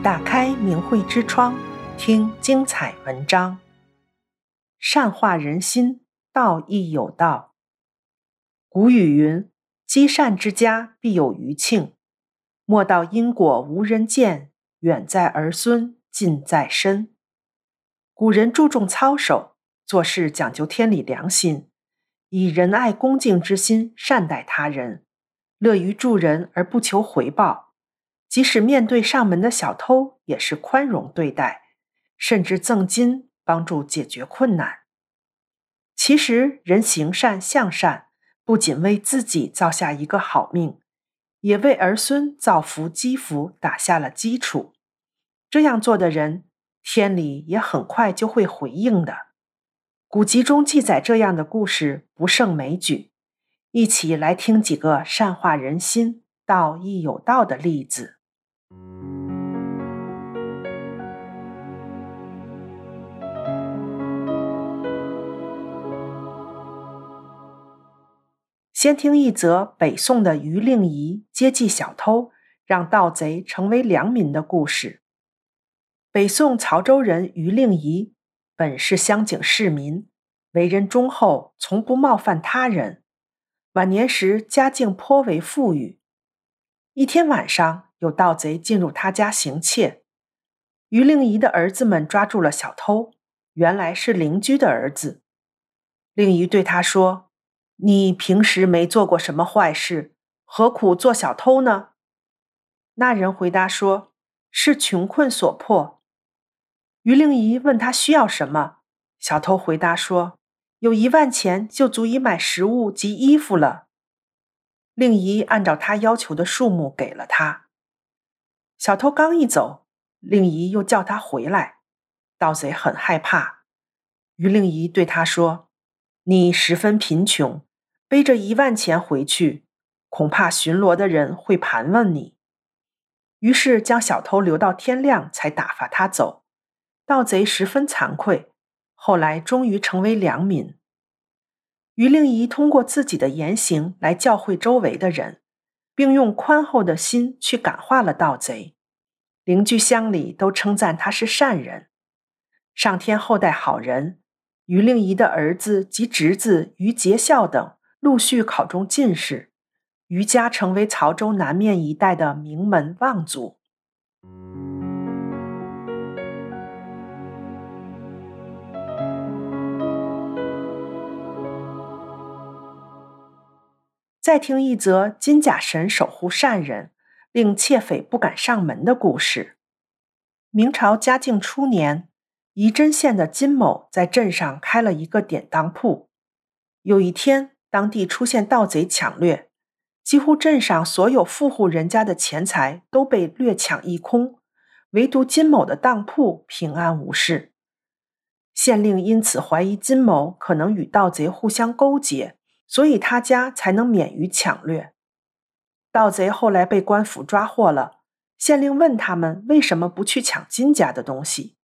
打开明慧之窗，听精彩文章。善化人心，道亦有道。古语云：“积善之家，必有余庆。”莫道因果无人见，远在儿孙，近在身。古人注重操守，做事讲究天理良心，以仁爱恭敬之心善待他人，乐于助人而不求回报。即使面对上门的小偷，也是宽容对待，甚至赠金帮助解决困难。其实，人行善向善，不仅为自己造下一个好命，也为儿孙造福积福打下了基础。这样做的人，天理也很快就会回应的。古籍中记载这样的故事不胜枚举，一起来听几个善化人心、道义有道的例子。先听一则北宋的于令仪接济小偷，让盗贼成为良民的故事。北宋曹州人于令仪本是乡井市民，为人忠厚，从不冒犯他人。晚年时家境颇为富裕。一天晚上，有盗贼进入他家行窃，于令仪的儿子们抓住了小偷，原来是邻居的儿子。令仪对他说。你平时没做过什么坏事，何苦做小偷呢？那人回答说：“是穷困所迫。”于令仪问他需要什么，小偷回答说：“有一万钱就足以买食物及衣服了。”令仪按照他要求的数目给了他。小偷刚一走，令仪又叫他回来。盗贼很害怕。于令仪对他说：“你十分贫穷。”背着一万钱回去，恐怕巡逻的人会盘问你。于是将小偷留到天亮，才打发他走。盗贼十分惭愧，后来终于成为良民。于令仪通过自己的言行来教诲周围的人，并用宽厚的心去感化了盗贼。邻居乡里都称赞他是善人。上天厚待好人，于令仪的儿子及侄子于节孝等。陆续考中进士，于家成为曹州南面一带的名门望族。再听一则金甲神守护善人，令窃匪不敢上门的故事。明朝嘉靖初年，仪真县的金某在镇上开了一个典当铺。有一天，当地出现盗贼抢掠，几乎镇上所有富户人家的钱财都被掠抢一空，唯独金某的当铺平安无事。县令因此怀疑金某可能与盗贼互相勾结，所以他家才能免于抢掠。盗贼后来被官府抓获了，县令问他们为什么不去抢金家的东西，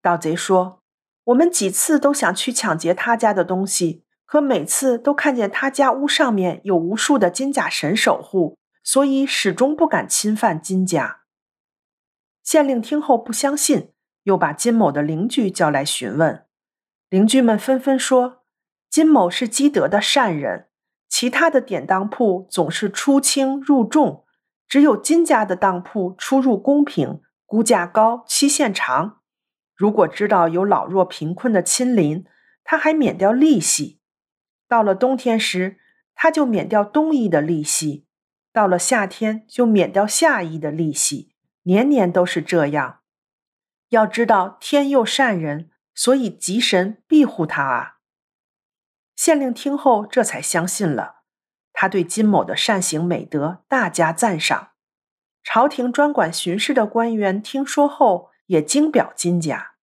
盗贼说：“我们几次都想去抢劫他家的东西。”可每次都看见他家屋上面有无数的金甲神守护，所以始终不敢侵犯金家。县令听后不相信，又把金某的邻居叫来询问。邻居们纷纷说，金某是积德的善人，其他的典当铺总是出轻入重，只有金家的当铺出入公平，估价高，期限长。如果知道有老弱贫困的亲邻，他还免掉利息。到了冬天时，他就免掉冬衣的利息；到了夏天，就免掉夏衣的利息。年年都是这样。要知道天佑善人，所以吉神庇护他啊。县令听后，这才相信了。他对金某的善行美德大加赞赏。朝廷专管巡视的官员听说后，也惊表金家。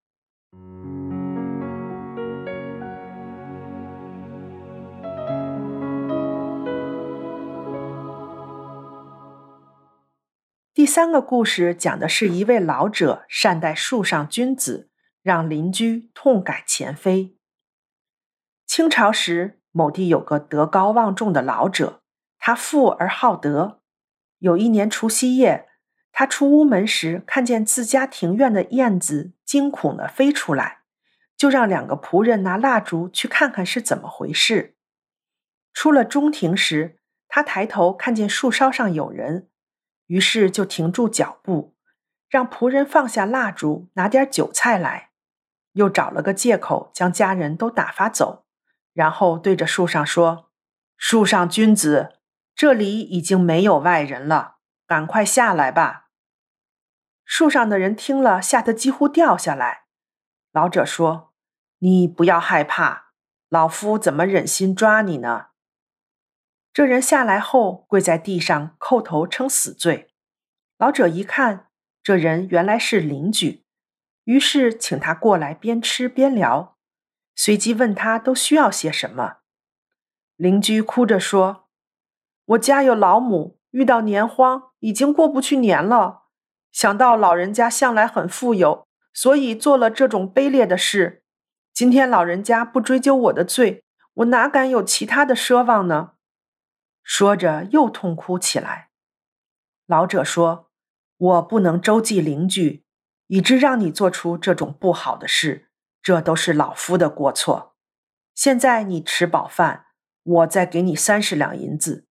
第三个故事讲的是一位老者善待树上君子，让邻居痛改前非。清朝时，某地有个德高望重的老者，他富而好德。有一年除夕夜，他出屋门时，看见自家庭院的燕子惊恐地飞出来，就让两个仆人拿蜡烛去看看是怎么回事。出了中庭时，他抬头看见树梢上有人，于是就停住脚步，让仆人放下蜡烛，拿点酒菜来，又找了个借口将家人都打发走，然后对着树上说：“树上君子，这里已经没有外人了，赶快下来吧。”树上的人听了，吓得几乎掉下来。老者说：“你不要害怕，老夫怎么忍心抓你呢？”这人下来后，跪在地上叩头称死罪。老者一看，这人原来是邻居，于是请他过来边吃边聊，随即问他都需要些什么。邻居哭着说：“我家有老母，遇到年荒，已经过不去年了。”想到老人家向来很富有，所以做了这种卑劣的事。今天老人家不追究我的罪，我哪敢有其他的奢望呢？说着又痛哭起来。老者说：“我不能周济邻居，以致让你做出这种不好的事，这都是老夫的过错。现在你吃饱饭，我再给你三十两银子。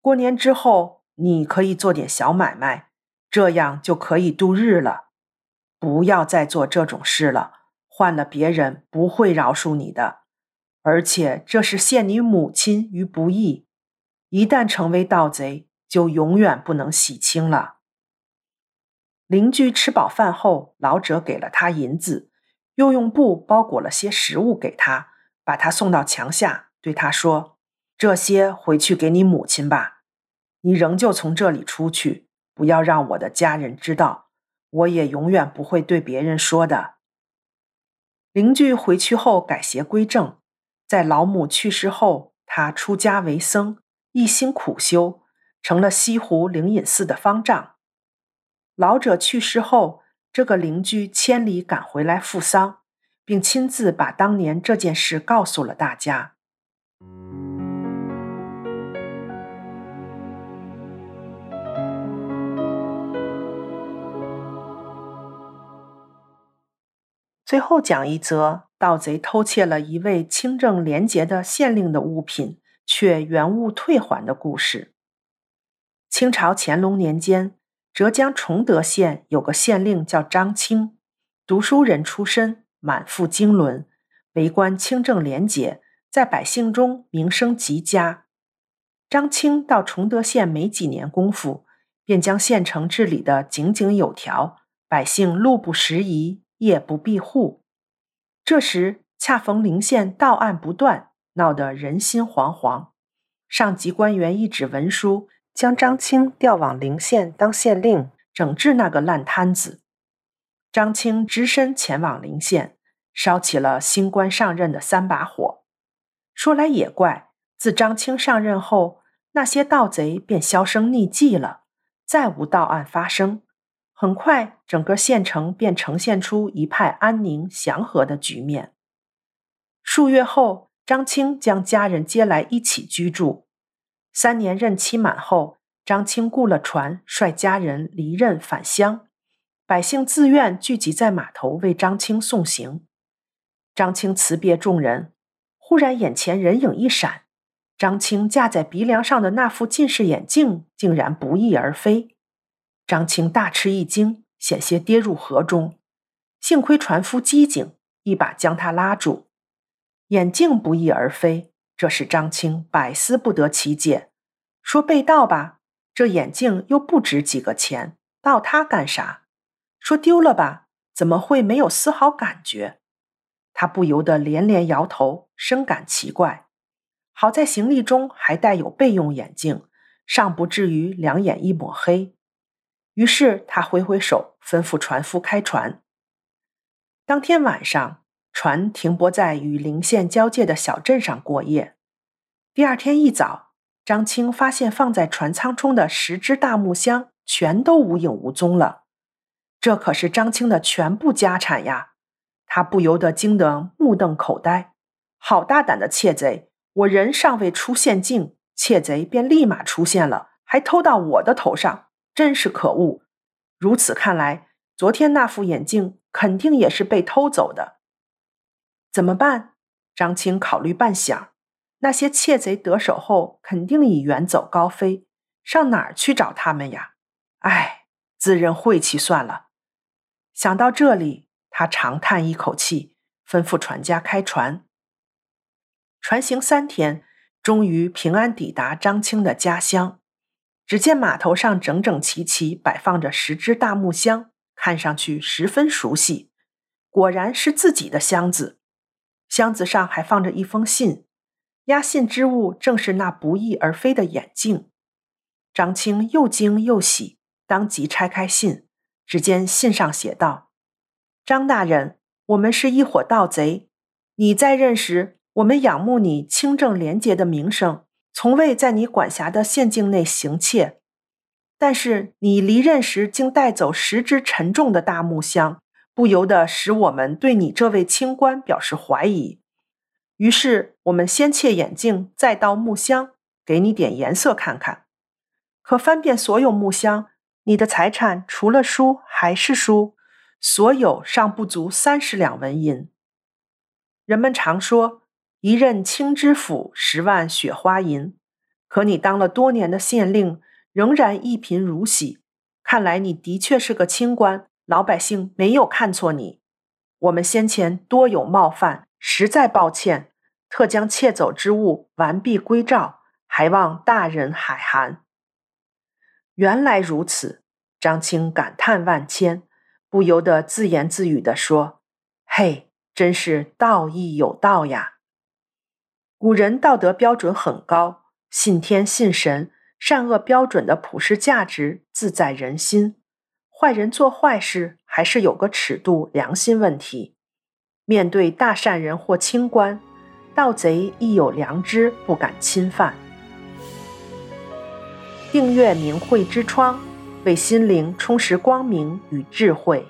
过年之后，你可以做点小买卖。”这样就可以度日了，不要再做这种事了。换了别人不会饶恕你的，而且这是陷你母亲于不义。一旦成为盗贼，就永远不能洗清了。邻居吃饱饭后，老者给了他银子，又用布包裹了些食物给他，把他送到墙下，对他说：“这些回去给你母亲吧，你仍旧从这里出去。”不要让我的家人知道，我也永远不会对别人说的。邻居回去后改邪归正，在老母去世后，他出家为僧，一心苦修，成了西湖灵隐寺的方丈。老者去世后，这个邻居千里赶回来赴丧，并亲自把当年这件事告诉了大家。最后讲一则盗贼偷窃了一位清正廉洁的县令的物品，却原物退还的故事。清朝乾隆年间，浙江崇德县有个县令叫张清，读书人出身，满腹经纶，为官清正廉洁，在百姓中名声极佳。张清到崇德县没几年功夫，便将县城治理得井井有条，百姓路不拾遗。夜不闭户，这时恰逢灵县盗案不断，闹得人心惶惶。上级官员一纸文书，将张清调往临县当县令，整治那个烂摊子。张清只身前往临县，烧起了新官上任的三把火。说来也怪，自张清上任后，那些盗贼便销声匿迹了，再无盗案发生。很快，整个县城便呈现出一派安宁祥和的局面。数月后，张清将家人接来一起居住。三年任期满后，张清雇了船，率家人离任返乡。百姓自愿聚集在码头为张清送行。张清辞别众人，忽然眼前人影一闪，张清架在鼻梁上的那副近视眼镜竟然不翼而飞。张青大吃一惊，险些跌入河中，幸亏船夫机警，一把将他拉住。眼镜不翼而飞，这使张清百思不得其解。说被盗吧，这眼镜又不值几个钱，盗它干啥？说丢了吧，怎么会没有丝毫感觉？他不由得连连摇头，深感奇怪。好在行李中还带有备用眼镜，尚不至于两眼一抹黑。于是他挥挥手，吩咐船夫开船。当天晚上，船停泊在与灵县交界的小镇上过夜。第二天一早，张青发现放在船舱中的十只大木箱全都无影无踪了。这可是张青的全部家产呀！他不由得惊得目瞪口呆。好大胆的窃贼！我人尚未出县境，窃贼便立马出现了，还偷到我的头上。真是可恶！如此看来，昨天那副眼镜肯定也是被偷走的。怎么办？张青考虑半晌，那些窃贼得手后，肯定已远走高飞，上哪儿去找他们呀？唉，自认晦气算了。想到这里，他长叹一口气，吩咐船家开船。船行三天，终于平安抵达张青的家乡。只见码头上整整齐齐摆放着十只大木箱，看上去十分熟悉，果然是自己的箱子。箱子上还放着一封信，押信之物正是那不翼而飞的眼镜。张青又惊又喜，当即拆开信，只见信上写道。张大人，我们是一伙盗贼。你在任时，我们仰慕你清正廉洁的名声，从未在你管辖的县境内行窃。但是你离任时，竟带走十只沉重的大木箱，不由得使我们对你这位清官表示怀疑。于是，我们先切眼镜，再到木箱，给你点颜色看看。可翻遍所有木箱，你的财产除了书还是书。所有尚不足三十两纹银。人们常说“一任清知府，十万雪花银”，可你当了多年的县令，仍然一贫如洗。看来你的确是个清官，老百姓没有看错你。我们先前多有冒犯，实在抱歉，特将窃走之物完璧归赵，还望大人海涵。原来如此，张青感叹万千。不由得自言自语地说：“嘿，真是道义有道呀！古人道德标准很高，信天信神，善恶标准的普世价值自在人心。坏人做坏事，还是有个尺度、良心问题。面对大善人或清官，盗贼亦有良知，不敢侵犯。”订阅明慧之窗。为心灵充实光明与智慧。